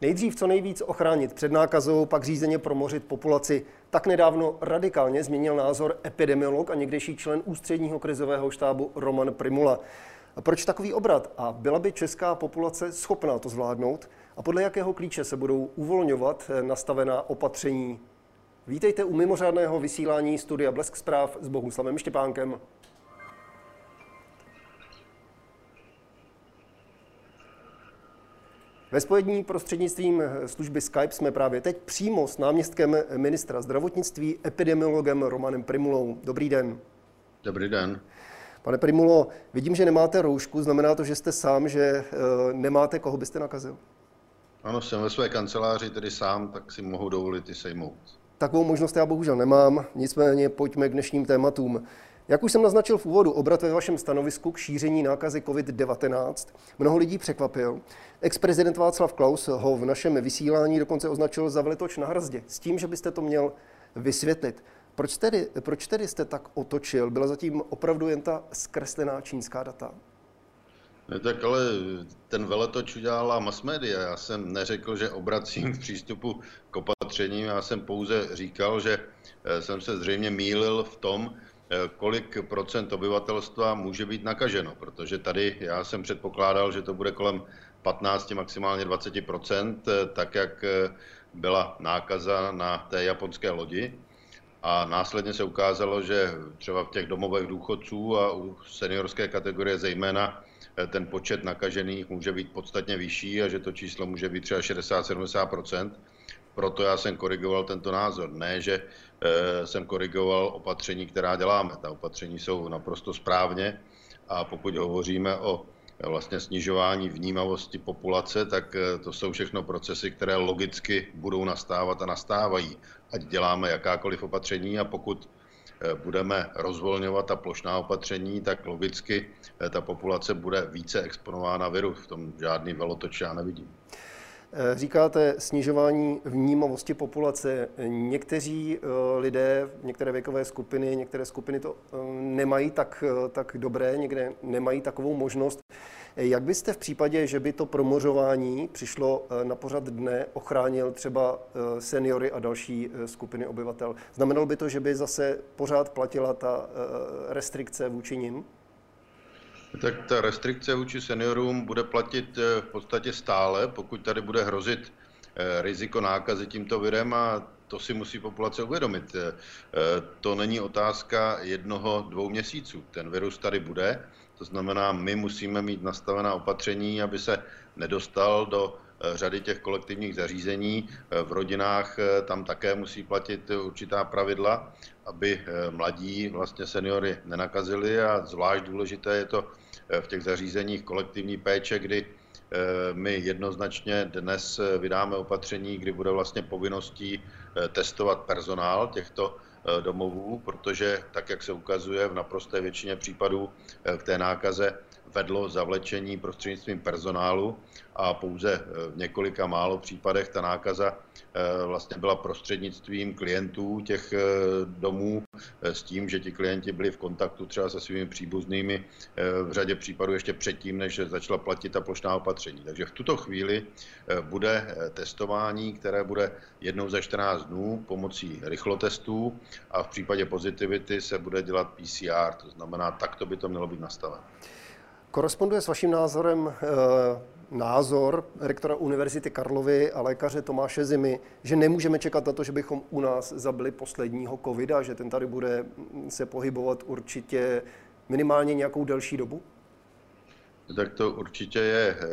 Nejdřív co nejvíc ochránit před nákazou, pak řízeně promořit populaci. Tak nedávno radikálně změnil názor epidemiolog a někdejší člen ústředního krizového štábu Roman Primula. Proč takový obrat? A byla by česká populace schopná to zvládnout? A podle jakého klíče se budou uvolňovat nastavená opatření? Vítejte u mimořádného vysílání studia Blesk zpráv s Bohuslavem Štěpánkem. Ve spojení prostřednictvím služby Skype jsme právě teď přímo s náměstkem ministra zdravotnictví, epidemiologem Romanem Primulou. Dobrý den. Dobrý den. Pane Primulo, vidím, že nemáte roušku, znamená to, že jste sám, že e, nemáte, koho byste nakazil? Ano, jsem ve své kanceláři, tedy sám, tak si mohu dovolit i sejmout. Takovou možnost já bohužel nemám, nicméně pojďme k dnešním tématům. Jak už jsem naznačil v úvodu, obrat ve vašem stanovisku k šíření nákazy COVID-19 mnoho lidí překvapil. Ex-prezident Václav Klaus ho v našem vysílání dokonce označil za velitoč na hrzdě, s tím, že byste to měl vysvětlit. Proč tedy, proč tedy jste tak otočil? Byla zatím opravdu jen ta zkreslená čínská data? Ne, tak ale ten veletoč udělala mass media. Já jsem neřekl, že obracím v přístupu k opatřením, já jsem pouze říkal, že eh, jsem se zřejmě mýlil v tom, kolik procent obyvatelstva může být nakaženo, protože tady já jsem předpokládal, že to bude kolem 15, maximálně 20 eh, tak jak eh, byla nákaza na té japonské lodi. A následně se ukázalo, že třeba v těch domovech důchodců a u seniorské kategorie zejména ten počet nakažených může být podstatně vyšší a že to číslo může být třeba 60-70 proto já jsem korigoval tento názor. Ne, že e, jsem korigoval opatření, která děláme. Ta opatření jsou naprosto správně a pokud hovoříme o e, vlastně snižování vnímavosti populace, tak e, to jsou všechno procesy, které logicky budou nastávat a nastávají. Ať děláme jakákoliv opatření a pokud budeme rozvolňovat ta plošná opatření, tak logicky ta populace bude více exponována viru. V tom žádný velotoč já nevidím. Eh, říkáte snižování vnímavosti populace. Někteří eh, lidé, některé věkové skupiny, některé skupiny to eh, nemají tak, tak dobré, někde nemají takovou možnost. Jak byste v případě, že by to promořování přišlo na pořad dne, ochránil třeba seniory a další skupiny obyvatel? Znamenalo by to, že by zase pořád platila ta restrikce vůči nim? Tak ta restrikce vůči seniorům bude platit eh, v podstatě stále, pokud tady bude hrozit eh, riziko nákazy tímto virem a to si musí populace uvědomit. Eh, to není otázka jednoho, dvou měsíců. Ten virus tady bude, to znamená, my musíme mít nastavená opatření, aby se nedostal do řady těch kolektivních zařízení. V rodinách tam také musí platit určitá pravidla, aby mladí vlastně seniory nenakazili a zvlášť důležité je to v těch zařízeních kolektivní péče, kdy eh, my jednoznačně dnes vydáme opatření, kdy bude vlastně povinností eh, testovat personál těchto eh, domovů, protože tak, jak se ukazuje v naprosté většině případů k té nákaze vedlo zavlečení prostřednictvím personálu a pouze eh, v několika málo případech ta nákaza eh, vlastně byla prostřednictvím klientů těch eh, domů s tím, že ti klienti byli v kontaktu třeba se svými příbuznými v řadě případů ještě předtím, než začala platit ta plošná opatření. Takže v tuto chvíli bude testování, které bude jednou za 14 dnů pomocí rychlotestů a v případě pozitivity se bude dělat PCR, to znamená, takto by to mělo být nastaveno. Koresponduje s vaším názorem e, názor rektora Univerzity Karlovy a lékaře Tomáše Zimy, že nemůžeme čekat na to, že bychom u nás zabili posledního covida, že ten tady bude se pohybovat určitě minimálně nějakou delší dobu? Tak to určitě je eh,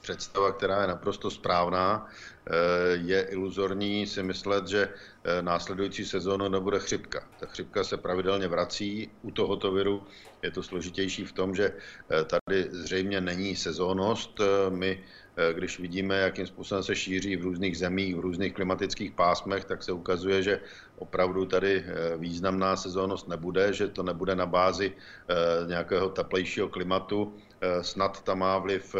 představa, která je naprosto správná. Eh, je iluzorní si myslet, že eh, následující sezónu nebude chřipka. Ta chřipka se pravidelně vrací. U tohoto viru je to složitější v tom, že eh, tady zřejmě není sezónnost. My, když vidíme, jakým způsobem se šíří v různých zemích, v různých klimatických pásmech, tak se ukazuje, že opravdu tady významná sezónnost nebude, že to nebude na bázi nějakého teplejšího klimatu. Snad tam má vliv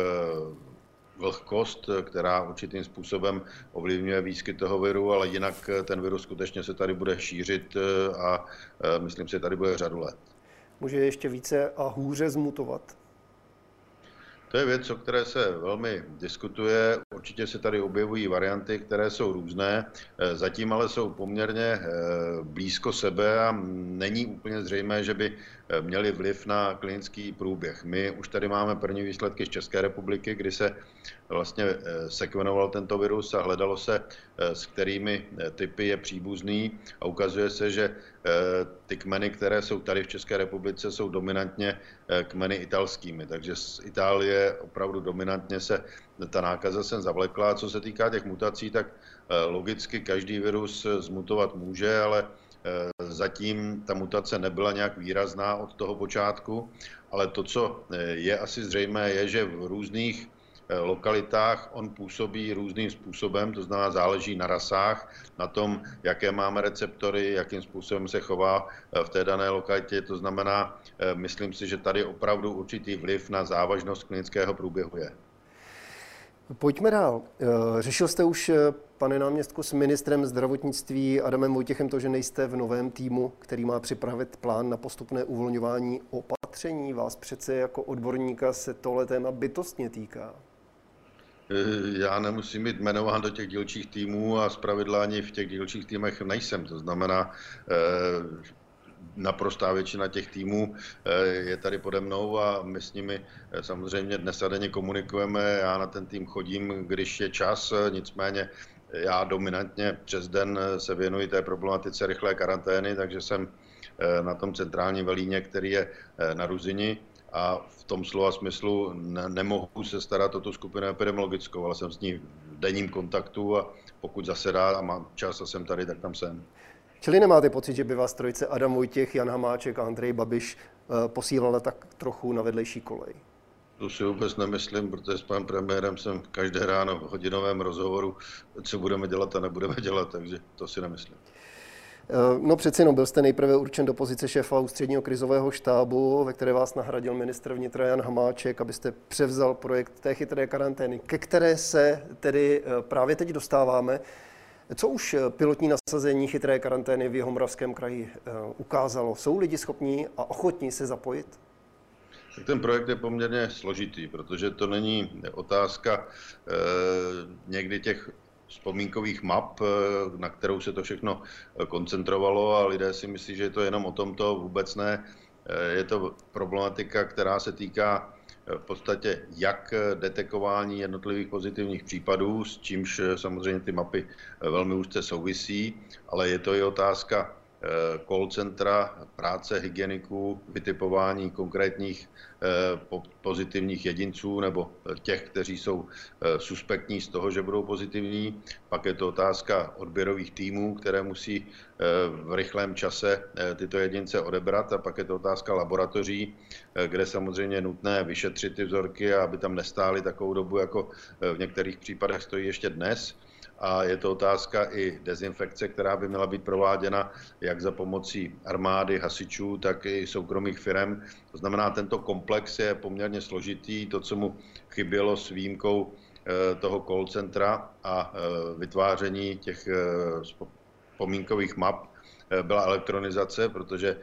vlhkost, která určitým způsobem ovlivňuje výskyt toho viru, ale jinak ten virus skutečně se tady bude šířit eh, a eh, myslím si, že tady bude řadu let. Může ještě více a hůře zmutovat? To je věc, o které se velmi diskutuje. Určitě se tady objevují varianty, které jsou různé. Eh, zatím ale jsou poměrně eh, blízko sebe a není úplně zřejmé, že by eh, měli vliv na klinický průběh. My už tady máme první výsledky z České republiky, kdy se vlastně sekvenoval tento virus a hledalo se, s kterými typy je příbuzný a ukazuje se, že ty kmeny, které jsou tady v České republice, jsou dominantně kmeny italskými. Takže z Itálie opravdu dominantně se ta nákaza sem zavlekla. Co se týká těch mutací, tak eh, logicky každý virus eh, zmutovat může, ale eh, zatím ta mutace nebyla nějak výrazná od toho počátku, ale to, co je asi zřejmé, je, že v různých lokalitách on působí různým způsobem, to znamená záleží na rasách, na tom, jaké máme receptory, jakým způsobem se chová v té dané lokalitě. To znamená, myslím si, že tady opravdu určitý vliv na závažnost klinického průběhu je. Pojďme dál. Eh, řešil jste už, eh, pane náměstku, s ministrem zdravotnictví Adamem Vojtěchem to, že nejste v novém týmu, který má připravit plán na postupné uvolňování opatření. Vás přece jako odborníka se tohle téma bytostně týká. Eh, já nemusím být jmenován do těch dílčích týmů a zpravidla ani v těch dílčích týmech nejsem. To znamená, naprostá většina těch týmů eh, je tady pode mnou a my s nimi eh, samozřejmě dnes a denně komunikujeme. Já na ten tým chodím, když je čas, nicméně já dominantně přes den se věnuji té problematice rychlé karantény, takže jsem eh, na tom centrálním velíně, který je na Ruzini a v tom slova smyslu ne, nemohu se starat o tu skupinu epidemiologickou, ale jsem s ní v denním kontaktu a pokud zasedá a mám čas a jsem tady, tak tam jsem. Čili nemáte pocit, že by vás trojice Adam Vojtěch, Jan Hamáček a Andrej Babiš eh, posílala tak trochu na vedlejší kolej? To si vůbec nemyslím, protože s panem premiérem jsem každé ráno v hodinovém rozhovoru, co budeme dělat a nebudeme dělat, takže to si nemyslím. Eh, no přeci jenom byl jste nejprve určen do pozice šéfa ústředního krizového štábu, ve které vás nahradil ministr vnitra Jan Hamáček, abyste převzal projekt té chytré karantény, ke které se tedy eh, právě teď dostáváme. Co už eh, pilotní nasazení chytré karantény v Jihomoravském kraji eh, ukázalo? Jsou lidi schopní a ochotní se zapojit? Ten projekt je poměrně složitý, protože to není otázka eh, někdy těch vzpomínkových map, na kterou se to všechno koncentrovalo a lidé si myslí, že je to jenom o tomto, vůbec ne. Je to problematika, která se týká v podstatě jak detekování jednotlivých pozitivních případů, s čímž samozřejmě ty mapy velmi úzce souvisí, ale je to i otázka Eh, call centra, práce hygieniků, vytipování konkrétních eh, pozitivních jedinců nebo těch, kteří jsou eh, suspektní z toho, že budou pozitivní. Pak je to otázka odběrových týmů, které musí v rychlém čase tyto jedince odebrat a pak je to otázka laboratoří, kde samozřejmě je nutné vyšetřit ty vzorky, aby tam nestály takovou dobu, jako v některých případech stojí ještě dnes a je to otázka i dezinfekce, která by měla být prováděna jak za pomocí armády, hasičů, tak i soukromých firm. To znamená, tento komplex je poměrně složitý. To, co mu chybělo s výjimkou eh, toho call centra a eh, vytváření těch eh, pomínkových map, byla elektronizace, protože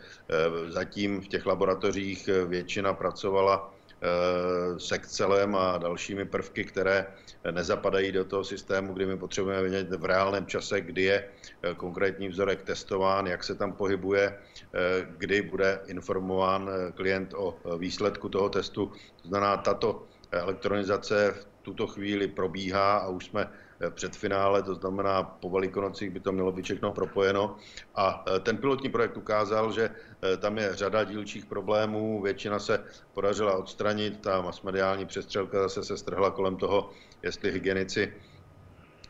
zatím v těch laboratořích většina pracovala Eh, sekcelem a dalšími prvky, které nezapadají do toho systému, kdy my potřebujeme vědět v reálném čase, kdy je eh, konkrétní vzorek testován, jak se tam pohybuje, eh, kdy bude informován klient o výsledku toho testu. To znamená, tato elektronizace v tuto chvíli probíhá a už jsme před finále, to znamená po velikonocích by to mělo být všechno propojeno. A eh, ten pilotní projekt ukázal, že eh, tam je řada dílčích problémů, většina se podařila odstranit, ta masmediální přestřelka zase se strhla kolem toho, jestli hygienici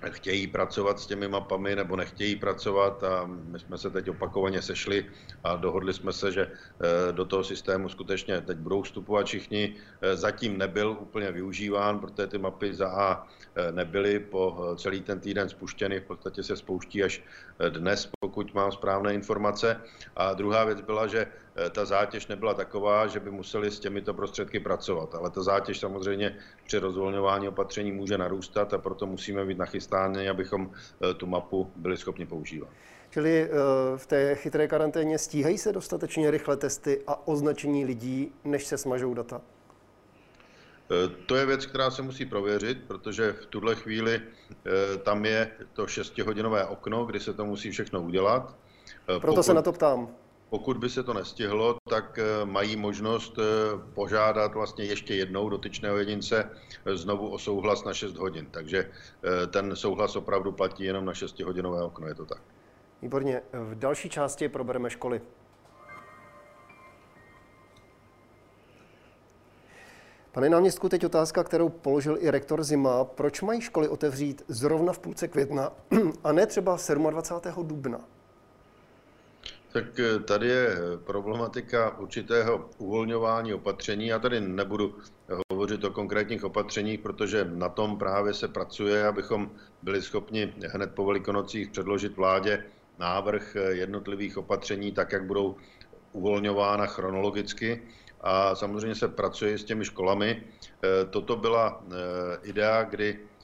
chtějí pracovat s těmi mapami nebo nechtějí pracovat a my jsme se teď opakovaně sešli a dohodli jsme se, že eh, do toho systému skutečně teď budou vstupovat všichni. Eh, zatím nebyl úplně využíván, protože ty mapy za A eh, nebyly po celý ten týden spuštěny, v podstatě se spouští až dnes, pokud mám správné informace. A druhá věc byla, že ta zátěž nebyla taková, že by museli s těmito prostředky pracovat. Ale ta zátěž samozřejmě při rozvolňování opatření může narůstat a proto musíme být nachystáni, abychom eh, tu mapu byli schopni používat. Čili eh, v té chytré karanténě stíhají se dostatečně rychle testy a označení lidí, než se smažou data? To je věc, která se musí prověřit, protože v tuhle chvíli tam je to šestihodinové okno, kdy se to musí všechno udělat. Proto Pokud... se na to ptám. Pokud by se to nestihlo, tak eh, mají možnost eh, požádat vlastně ještě jednou dotyčného jedince eh, znovu o souhlas na 6 hodin. Takže ten souhlas opravdu platí jenom na 6-hodinové okno, je to tak. Výborně. V další části probereme školy. Pane náměstku, teď otázka, kterou položil i rektor Zima. Proč mají školy otevřít zrovna v půlce května a ne třeba 27. dubna? Tak eh, tady je eh, problematika určitého uvolňování opatření. Já tady nebudu hovořit o konkrétních opatřeních, protože na tom právě se pracuje, abychom byli schopni hned po velikonocích předložit vládě návrh eh, jednotlivých opatření, tak jak budou uvolňována chronologicky. A samozřejmě se pracuje s těmi školami. Toto byla idea, kdy Eh,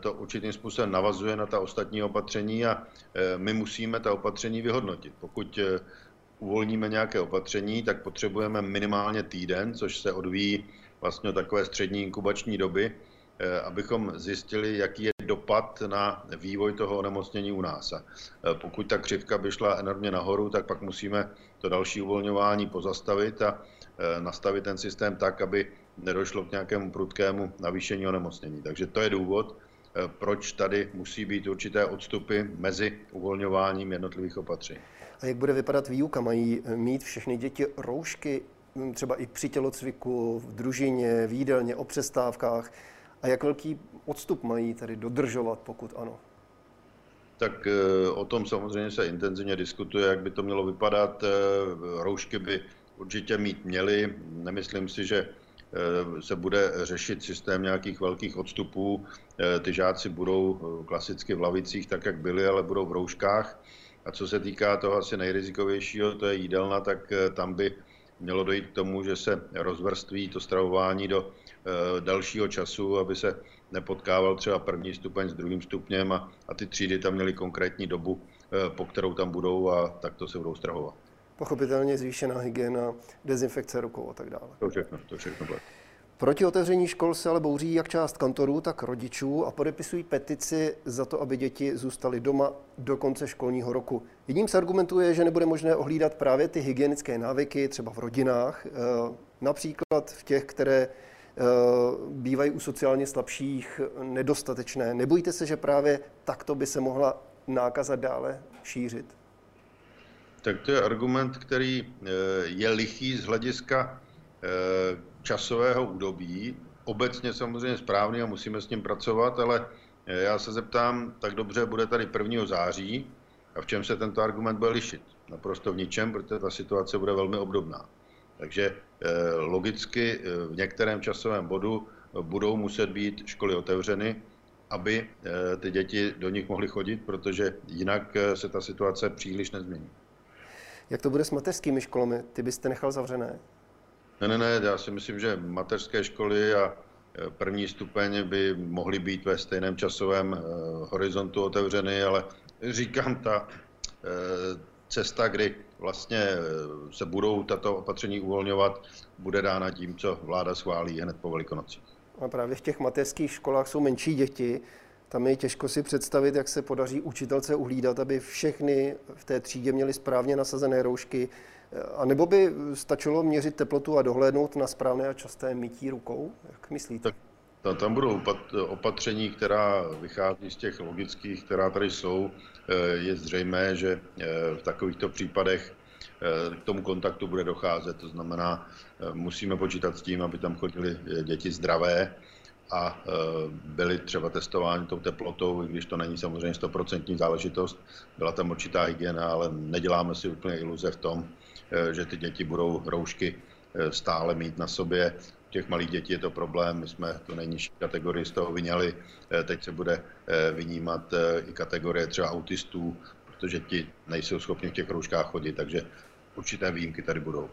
to určitým způsobem navazuje na ta ostatní opatření a eh, my musíme ta opatření vyhodnotit. Pokud eh, uvolníme nějaké opatření, tak potřebujeme minimálně týden, což se odvíjí vlastně takové střední inkubační doby, abychom zjistili, jaký je dopad na vývoj toho onemocnění u nás. A pokud ta křivka by šla enormně nahoru, tak pak musíme to další uvolňování pozastavit a nastavit ten systém tak, aby nedošlo k nějakému prudkému navýšení onemocnění. Takže to je důvod, eh, proč tady musí být určité odstupy mezi uvolňováním jednotlivých opatření. A jak bude vypadat výuka? Mají mít všechny děti roušky, hm, třeba i při tělocviku, v družině, v jídelně, o přestávkách? A jak velký odstup mají tady dodržovat, pokud ano? Tak eh, o tom samozřejmě se intenzivně diskutuje, jak by to mělo vypadat. Eh, roušky by určitě mít měly. Nemyslím si, že Eh, se bude řešit systém nějakých velkých odstupů. Eh, ty žáci budou eh, klasicky v lavicích, tak jak byli, ale budou v rouškách. A co se týká toho asi nejrizikovějšího, to je jídelna, tak tam by mělo dojít k tomu, že se rozvrství to stravování do dalšího času, aby se nepotkával třeba první stupeň s druhým stupněm a, a ty třídy tam měly konkrétní dobu, po kterou tam budou a takto se budou stravovat pochopitelně zvýšená hygiena, dezinfekce rukou a tak dále. To všechno, to všechno bude. Proti otevření škol se ale bouří jak část kantorů, tak rodičů a podepisují petici za to, aby děti zůstaly doma do konce školního roku. Jedním z argumentů je, že nebude možné ohlídat právě ty hygienické návyky, třeba v rodinách, eh, například v těch, které eh, bývají u sociálně slabších nedostatečné. Nebojíte se, že právě takto by se mohla nákaza dále šířit? Tak to je argument, který eh, je lichý z hlediska eh, časového údobí. Obecně samozřejmě správný a musíme s ním pracovat, ale eh, já se zeptám, tak dobře, bude tady 1. září a v čem se tento argument bude lišit? Naprosto v ničem, protože ta situace bude velmi obdobná. Takže logicky v některém časovém bodu budou muset být školy otevřeny, aby ty děti do nich mohly chodit, protože jinak se ta situace příliš nezmění. Jak to bude s mateřskými školami? Ty byste nechal zavřené? Ne, ne, ne, já si myslím, že mateřské školy a e, první stupeň by mohly být ve stejném časovém e, horizontu otevřeny, ale říkám, ta e, cesta, kdy vlastně se budou tato opatření uvolňovat, bude dána tím, co vláda schválí hned po velikonocích. A právě v těch mateřských školách jsou menší děti, tam je těžko si představit, jak se podaří učitelce uhlídat, aby všechny v té třídě měly správně nasazené roušky. A nebo by stačilo měřit teplotu a dohlédnout na správné a časté mytí rukou? Jak myslíte? Tak tam budou opatření, která vychází z těch logických, která tady jsou. Eh, je zřejmé, že eh, v takovýchto případech eh, k tomu kontaktu bude docházet. To znamená, musíme počítat s tím, aby tam chodili děti zdravé, a e, byli třeba testováni tou teplotou, i když to není samozřejmě stoprocentní záležitost. Byla tam určitá hygiena, ale neděláme si úplně iluze v tom, e, že ty děti budou roušky e, stále mít na sobě. U těch malých dětí je to problém, my jsme tu nejnižší kategorii z toho vyňali, teď se bude vynímat i kategorie třeba autistů, protože ti nejsou schopni v těch rouškách chodit, takže určité výjimky tady budou.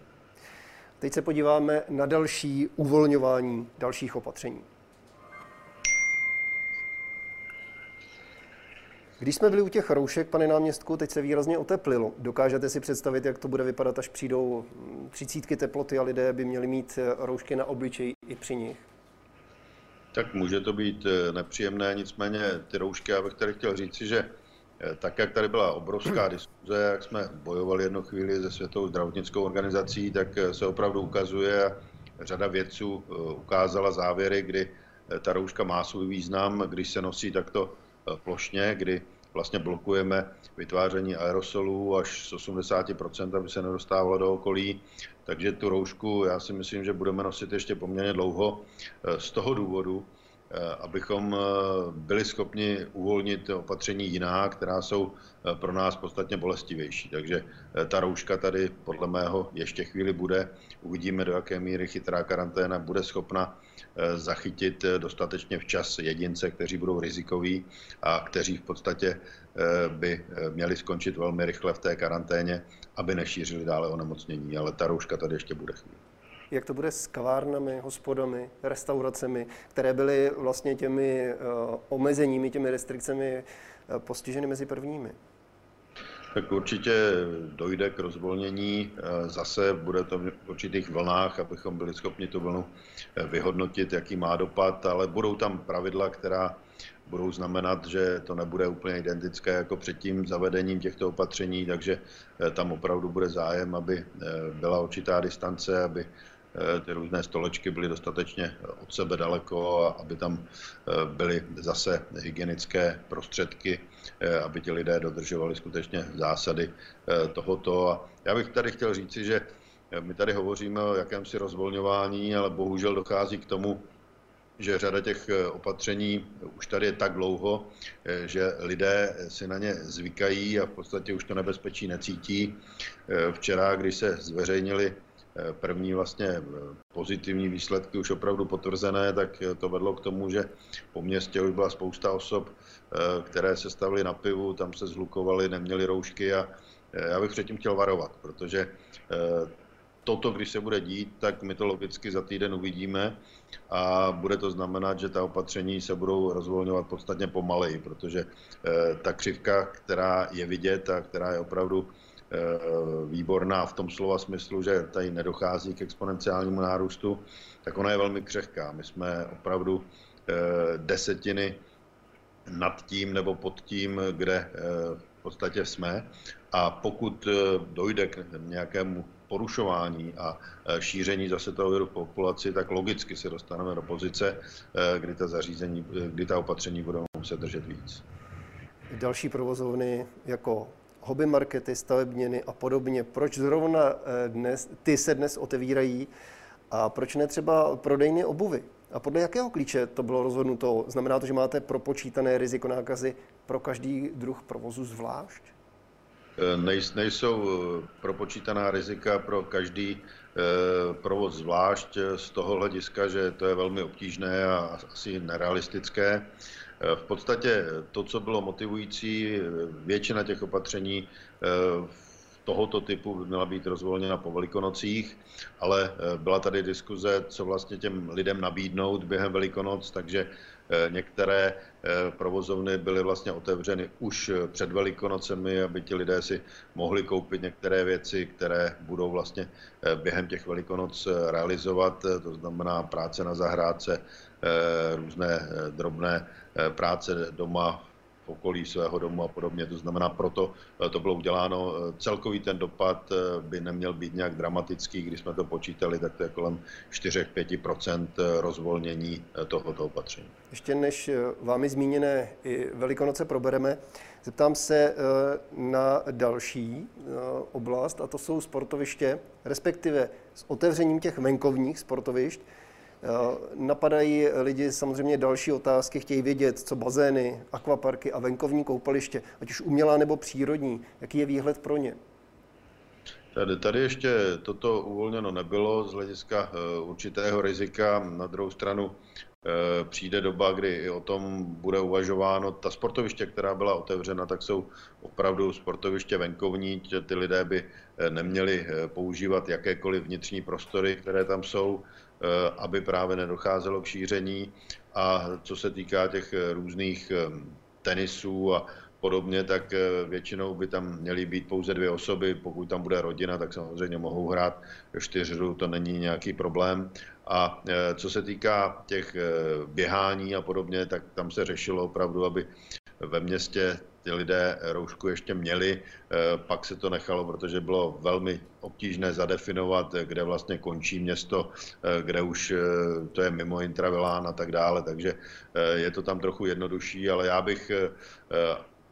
Teď se podíváme na další uvolňování dalších opatření. Když jsme byli u těch roušek, pane náměstku, teď se výrazně oteplilo. Dokážete si představit, jak to bude vypadat, až přijdou třicítky teploty a lidé by měli mít roušky na obličeji i při nich? Tak může to být nepříjemné, nicméně ty roušky, já bych tady chtěl říci, že tak, jak tady byla obrovská diskuze, jak jsme bojovali jednu chvíli se Světovou zdravotnickou organizací, tak se opravdu ukazuje, řada vědců ukázala závěry, kdy ta rouška má svůj význam, když se nosí takto plošně, kdy vlastně blokujeme vytváření aerosolů až z 80%, aby se nedostávalo do okolí. Takže tu roušku já si myslím, že budeme nosit ještě poměrně dlouho z toho důvodu, Eh, abychom eh, byli schopni uvolnit opatření jiná, která jsou eh, pro nás podstatně bolestivější. Takže ta rouška tady podle mého ještě chvíli bude. Uvidíme, do jaké míry chytrá karanténa bude schopna zachytit dostatečně včas jedince, kteří budou rizikoví a kteří v podstatě by měli skončit velmi rychle v té karanténě, aby nešířili dále onemocnění. Ale ta rouška tady ještě bude chvíli jak to bude s kavárnami, hospodami, restauracemi, které byly vlastně těmi omezeními, těmi restrikcemi postiženy mezi prvními? Tak určitě dojde k rozvolnění. Eh, zase bude to v určitých vlnách, abychom byli schopni tu vlnu vyhodnotit, jaký má dopad, ale budou tam pravidla, která budou znamenat, že to nebude úplně identické jako před tím zavedením těchto opatření, takže tam opravdu bude zájem, aby byla určitá distance, aby Eh, ty různé stolečky byly dostatečně od sebe daleko, aby tam eh, byly zase hygienické prostředky, eh, aby ti lidé dodržovali skutečně zásady tohoto. A já bych tady chtěl říci, že my tady hovoříme o jakémsi rozvolňování, ale bohužel dochází k tomu, že řada těch opatření už tady je tak dlouho, že lidé si na ně zvykají a v podstatě už to nebezpečí necítí. Včera, když se zveřejnili Eh, první vlastně eh, pozitivní výsledky už opravdu potvrzené, tak eh, to vedlo k tomu, že po městě už byla spousta osob, které se stavily na pivu, tam se zhlukovali, neměli roušky a já bych předtím chtěl varovat, protože toto, když se bude dít, tak my to logicky za týden uvidíme a bude to znamenat, že ta opatření se budou rozvolňovat podstatně pomaleji, protože ta křivka, která je vidět a která je opravdu Eh, výborná v tom slova smyslu, že tady nedochází k exponenciálnímu nárůstu, tak ona je velmi křehká. My jsme opravdu eh, desetiny nad tím nebo pod tím, kde eh, v podstatě jsme. A pokud dojde k nějakému porušování a šíření zase toho viru v populaci, tak logicky se dostaneme do pozice, kdy ta zařízení, kdy ta opatření budou muset držet víc. Další provozovny jako hobby markety, stavebněny a podobně. Proč zrovna eh, dnes, ty se dnes otevírají a proč ne třeba prodejny obuvy? A podle jakého klíče to bylo rozhodnuto? Znamená to, že máte propočítané riziko nákazy pro každý druh provozu zvlášť? Eh, nejsou eh, propočítaná rizika pro každý provoz zvlášť z toho hlediska, že to je velmi obtížné a asi nerealistické. Eh, v podstatě to, co bylo motivující, většina těch opatření eh, tohoto typu by měla být rozvolněna po velikonocích, ale eh, byla tady diskuze, co vlastně těm lidem nabídnout během velikonoc, takže některé provozovny byly vlastně otevřeny už před velikonocemi, aby ti lidé si mohli koupit některé věci, které budou vlastně během těch velikonoc realizovat, to znamená práce na zahrádce, různé drobné Eh, práce doma v okolí svého domu a podobně. To znamená, proto eh, to bylo uděláno. Eh, celkový ten dopad by neměl být nějak dramatický. Když jsme to počítali, tak to je kolem 4-5% rozvolnění tohoto opatření. Ještě než vámi zmíněné i Velikonoce probereme, zeptám se na další oblast, a to jsou sportoviště, respektive s otevřením těch venkovních sportovišť Eh, napadají lidi samozřejmě další otázky, chtějí vědět, co bazény, akvaparky a venkovní koupaliště, ať už umělá nebo přírodní, jaký je výhled pro ně? Tady, tady ještě toto uvolněno nebylo z hlediska eh, určitého rizika. Na druhou stranu eh, přijde doba, kdy i o tom bude uvažováno. Ta sportoviště, která byla otevřena, tak jsou opravdu sportoviště venkovní. Ty lidé by neměli používat jakékoliv vnitřní prostory, které tam jsou. Eh, aby právě nedocházelo k šíření. A co se týká těch eh, různých eh, tenisů a podobně, tak většinou by tam měly být pouze dvě osoby. Pokud tam bude rodina, tak samozřejmě mohou hrát čtyřhru, to není nějaký problém. A co se týká těch běhání a podobně, tak tam se řešilo opravdu, aby ve městě ty lidé roušku ještě měli, eh, pak se to nechalo, protože bylo velmi obtížné zadefinovat, kde vlastně končí město, eh, kde už eh, to je mimo intravilán a tak dále, takže je to tam trochu jednodušší, ale já bych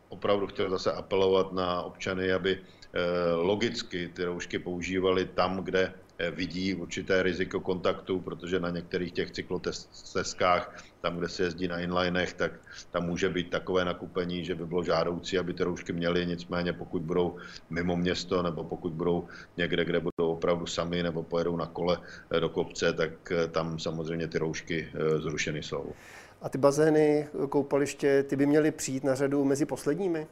opravdu chtěl zase apelovat na občany, aby logicky ty roušky používali tam, kde vidí určité riziko kontaktu, protože na některých těch cyklotesteskách, tam, kde se jezdí na inlinech, tak tam může být takové nakupení, že by bylo žádoucí, aby ty roušky měly, nicméně pokud budou mimo město nebo pokud budou někde, kde budou opravdu sami nebo pojedou na kole eh, do kopce, tak eh, tam samozřejmě ty roušky zrušeny jsou. A ty bazény, koupaliště, ty by měly přijít na řadu mezi posledními?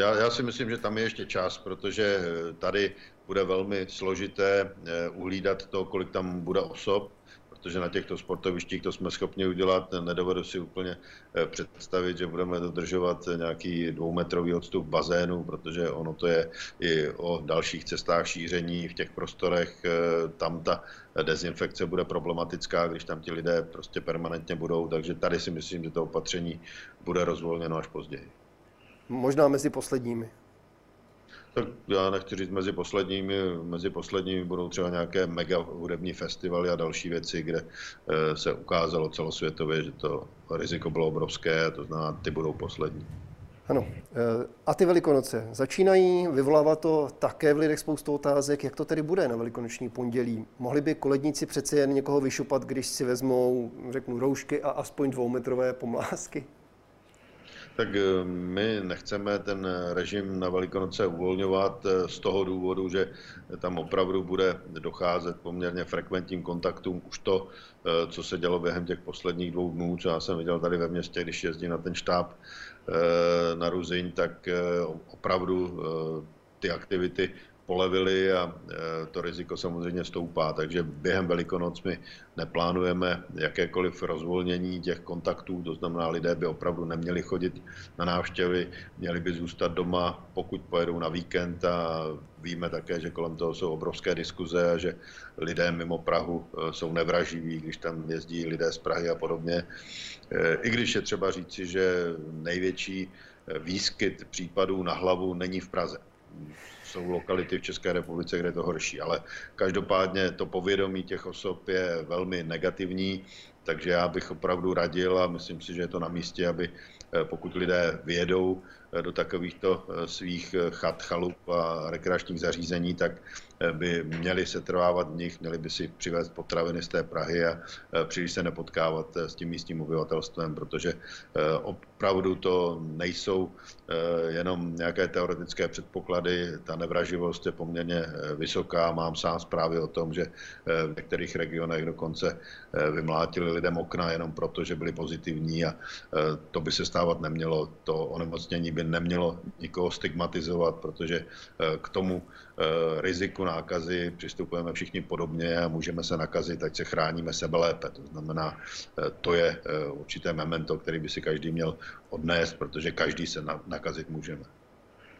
Já, já si myslím, že tam je ještě čas, protože tady bude velmi složité eh, uhlídat to, kolik tam bude osob, protože na těchto sportovištích to jsme schopni udělat. Nedovedu si úplně eh, představit, že budeme dodržovat nějaký dvoumetrový odstup bazénu, protože ono to je i o dalších cestách šíření v těch prostorech. Eh, tam ta dezinfekce bude problematická, když tam ti lidé prostě permanentně budou, takže tady si myslím, že to opatření bude rozvolněno až později. Možná mezi posledními. Tak já nechci říct mezi posledními, mezi posledními budou třeba nějaké mega hudební festivaly a další věci, kde eh, se ukázalo celosvětově, že to riziko bylo obrovské, to znamená, ty budou poslední. Ano. Eh, a ty velikonoce začínají, vyvolává to také v lidech spoustu otázek, jak to tedy bude na velikonoční pondělí. Mohli by koledníci přece jen někoho vyšupat, když si vezmou, řeknu, roušky a aspoň dvoumetrové pomlásky? Tak eh, my nechceme ten režim na Velikonoce uvolňovat eh, z toho důvodu, že tam opravdu bude docházet poměrně frekventním kontaktům. Už to, eh, co se dělo během těch posledních dvou dnů, co já jsem viděl tady ve městě, když jezdí na ten štáb na Ruziň, tak opravdu ty aktivity polevili a e, to riziko samozřejmě stoupá. Takže během Velikonoc my neplánujeme jakékoliv rozvolnění těch kontaktů, to znamená, lidé by opravdu neměli chodit na návštěvy, měli by zůstat doma, pokud pojedou na víkend a víme také, že kolem toho jsou obrovské diskuze a že lidé mimo Prahu e, jsou nevraživí, když tam jezdí lidé z Prahy a podobně. E, I když je třeba říci, že největší výskyt případů na hlavu není v Praze jsou lokality v České republice, kde je to horší, ale každopádně to povědomí těch osob je velmi negativní, takže já bych opravdu radil a myslím si, že je to na místě, aby eh, pokud lidé vyjedou do takovýchto eh, svých eh, chat, chalup a rekreačních zařízení, tak eh, by měli se trvávat v nich, měli by si přivést potraviny z té Prahy a příliš se nepotkávat s tím místním obyvatelstvem, protože opravdu to nejsou jenom nějaké teoretické předpoklady. Ta nevraživost je poměrně vysoká. Mám sám zprávy o tom, že v některých regionech dokonce vymlátili lidem okna jenom proto, že byli pozitivní a to by se stávat nemělo. To onemocnění by nemělo nikoho stigmatizovat, protože eh, k tomu eh, riziku nákazy přistupujeme všichni podobně a můžeme se nakazit, ať se chráníme sebe lépe. To znamená, eh, to je určité memento, který by si každý měl odnést, protože každý se nakazit můžeme.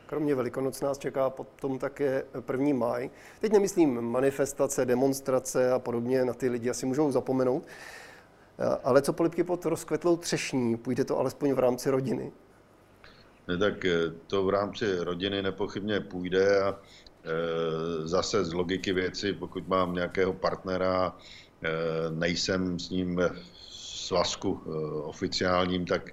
Kromě Velikonoc nás čeká potom také 1. máj. Teď nemyslím manifestace, demonstrace a podobně, na ty lidi asi můžou zapomenout. Ale co polipky pod rozkvetlou třešní? Půjde to alespoň v rámci rodiny? Ne, tak eh, to v rámci rodiny nepochybně půjde a zase z logiky věci, pokud mám nějakého partnera, e, nejsem s ním svazku e, oficiálním, tak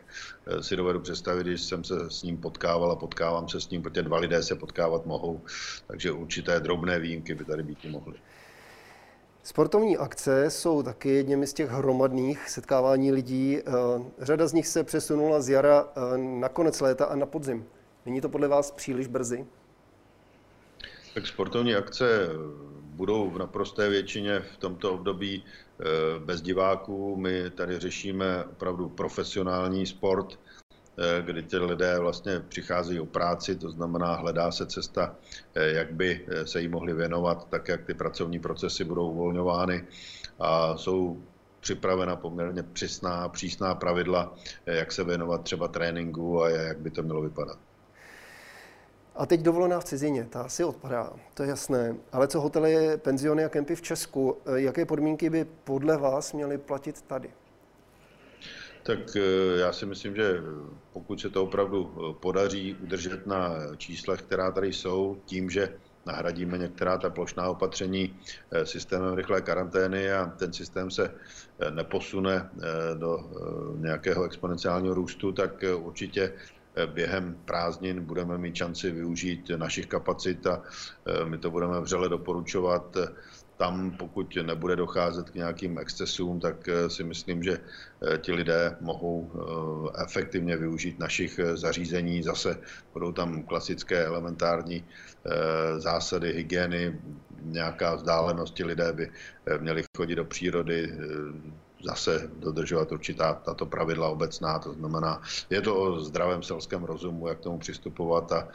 si dovedu představit, když jsem se s ním potkával a potkávám se s ním, protože dva lidé se potkávat mohou, takže určité drobné výjimky by tady být mohly. Sportovní akce jsou taky jedněmi z těch hromadných setkávání lidí. Eh, řada z nich se přesunula z jara eh, na konec léta a na podzim. Není to podle vás příliš brzy? Tak sportovní akce budou v naprosté většině v tomto období eh, bez diváků. My tady řešíme opravdu profesionální sport, Eh, kdy ti lidé vlastně přicházejí o práci, to znamená, hledá se cesta, eh, jak by eh, se jí mohli věnovat, tak jak ty pracovní procesy budou uvolňovány a jsou připravena poměrně přísná, přísná pravidla, jak se věnovat třeba tréninku a jak by to mělo vypadat. A teď dovolená v cizině, ta asi odpadá, to je jasné. Ale co hotely, penziony a kempy v Česku, jaké podmínky by podle vás měly platit tady? Tak eh, já si myslím, že pokud se to opravdu eh, podaří udržet na číslech, která tady jsou, tím, že nahradíme některá ta plošná opatření eh, systémem rychlé karantény a ten systém se neposune do nějakého exponenciálního růstu, tak určitě během prázdnin budeme mít šanci využít našich kapacit a my to budeme vřele doporučovat tam, pokud nebude docházet k nějakým excesům, tak eh, si myslím, že eh, ti lidé mohou eh, efektivně využít našich zařízení. Zase budou tam klasické elementární zásady hygieny, nějaká vzdálenost, ti lidé by měli chodit do přírody, zase dodržovat určitá tato pravidla obecná, to znamená, je to o zdravém selském rozumu, jak tomu přistupovat a e,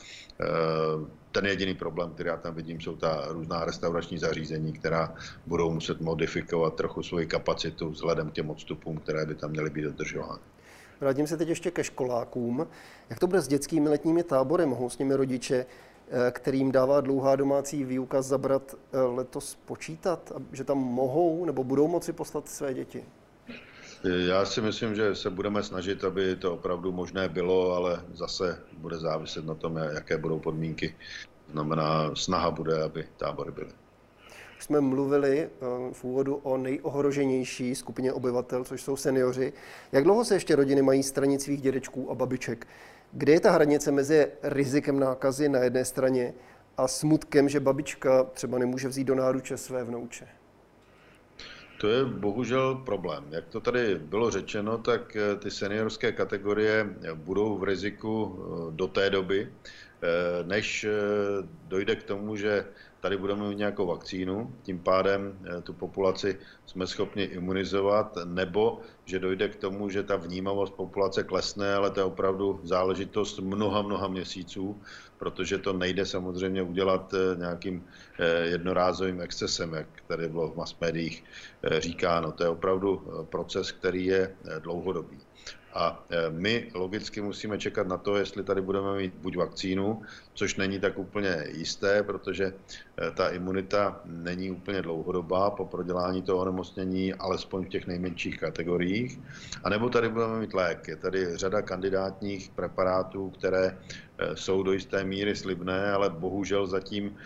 ten jediný problém, který já tam vidím, jsou ta různá restaurační zařízení, která budou muset modifikovat trochu svoji kapacitu vzhledem k těm odstupům, které by tam měly být dodržovány. Vrátím se teď ještě ke školákům. Jak to bude s dětskými letními tábory? Mohou s nimi rodiče kterým dává dlouhá domácí výuka zabrat eh, letos počítat, že tam mohou nebo budou moci poslat své děti? Já si myslím, že se budeme snažit, aby to opravdu možné bylo, ale zase bude záviset na tom, jaké budou podmínky. Znamená, snaha bude, aby tábory byly. Jsme mluvili eh, v úvodu o nejohroženější skupině obyvatel, což jsou seniori. Jak dlouho se ještě rodiny mají stranit svých dědečků a babiček? Kde je ta hranice mezi rizikem nákazy na jedné straně a smutkem, že babička třeba nemůže vzít do náruče své vnouče? To je bohužel problém. Jak to tady bylo řečeno, tak eh, ty seniorské kategorie budou v riziku eh, do té doby, eh, než dojde k tomu, že tady budeme mít nějakou vakcínu, tím pádem eh, tu populaci jsme schopni imunizovat, nebo že dojde k tomu, že ta vnímavost populace klesne, ale to je opravdu záležitost mnoha, mnoha měsíců, protože to nejde samozřejmě udělat eh, nějakým eh, jednorázovým excesem, jak tady bylo v mass médiích říkáno. To je opravdu proces, který je dlouhodobý. A e, my logicky musíme čekat na to, jestli tady budeme mít buď vakcínu, což není tak úplně jisté, protože e, ta imunita není úplně dlouhodobá po prodělání toho onemocnění, alespoň v těch nejmenších kategoriích. A nebo tady budeme mít lék. Je tady řada kandidátních preparátů, které e, jsou do jisté míry slibné, ale bohužel zatím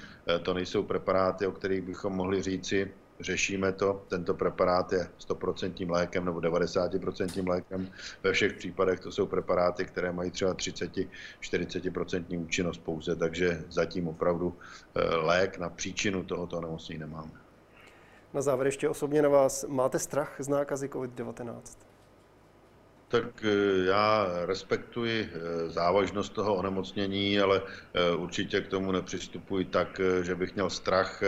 to nejsou preparáty, o kterých bychom mohli říci, řešíme to. Tento preparát je 100% lékem nebo 90% lékem. Ve všech případech to jsou preparáty, které mají třeba 30-40% účinnost pouze, takže zatím opravdu eh, lék na příčinu tohoto onemocnění nemáme. Na závěr ještě osobně na vás. Máte strach z nákazy COVID-19? Tak eh, já respektuji eh, závažnost toho onemocnění, ale eh, určitě k tomu nepřistupuji tak, že bych měl strach.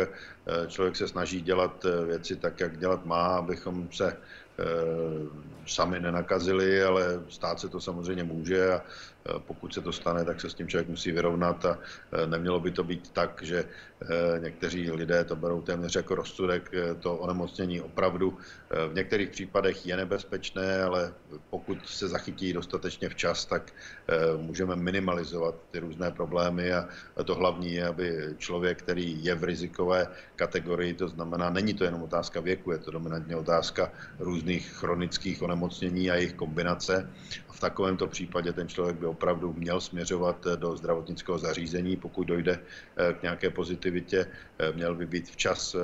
Člověk se snaží dělat věci tak, jak dělat má, abychom se sami nenakazili, ale stát se to samozřejmě může a pokud se to stane, tak se s tím člověk musí vyrovnat a nemělo by to být tak, že někteří lidé to berou téměř jako rozsudek. To onemocnění opravdu v některých případech je nebezpečné, ale pokud se zachytí dostatečně včas, tak můžeme minimalizovat ty různé problémy a to hlavní je, aby člověk, který je v rizikové kategorii, to znamená, není to jenom otázka věku, je to dominantně otázka různých chronických onemocnění a jejich kombinace. A v takovémto případě ten člověk by opravdu měl směřovat do zdravotnického zařízení, pokud dojde k nějaké pozitivitě, měl by být včas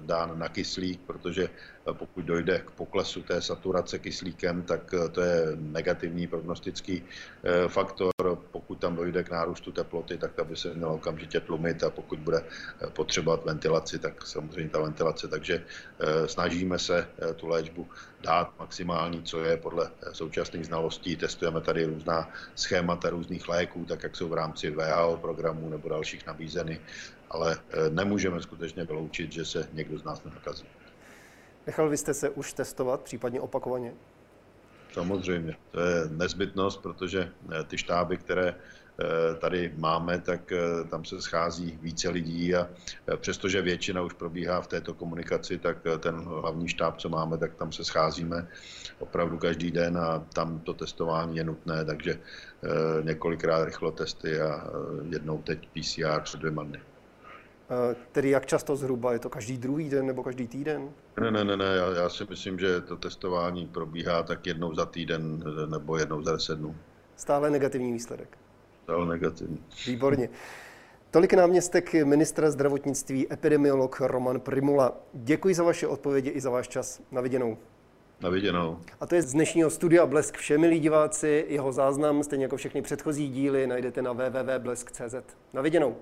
dán na kyslík, protože pokud dojde k poklesu té saturace kyslíkem, tak to je negativní prognostický eh, faktor. Pokud tam dojde k nárůstu teploty, tak ta by se měla okamžitě tlumit a pokud bude eh, potřebovat ventilaci, tak samozřejmě ta ventilace. Takže eh, snažíme se tu léčbu dát maximální, co je podle současných znalostí. Testujeme tady různá schémata různých léků, tak jak jsou v rámci VHO programů nebo dalších nabízeny, ale nemůžeme skutečně vyloučit, že se někdo z nás nenakazí. Nechal byste se už testovat, případně opakovaně? Samozřejmě, to je nezbytnost, protože eh, ty štáby, které tady máme, tak tam se schází více lidí a přestože většina už probíhá v této komunikaci, tak ten hlavní štáb, co máme, tak tam se scházíme opravdu každý den a tam to testování je nutné, takže několikrát rychlotesty a jednou teď PCR před dvěma dny. Eh, tedy jak často zhruba? Je to každý druhý den nebo každý týden? Ne, ne, ne, ne. Já, já si myslím, že to testování probíhá tak jednou za týden eh, nebo jednou za deset dnů. Stále negativní výsledek? Stále negativní. Výborně. Tolik náměstek ministra zdravotnictví, epidemiolog Roman Primula. Děkuji za vaše odpovědi i za váš čas. Na viděnou. Na viděnou. A to je z dnešního studia Blesk vše, milí diváci. Jeho záznam, stejně jako všechny předchozí díly, najdete na www.blesk.cz. Na viděnou.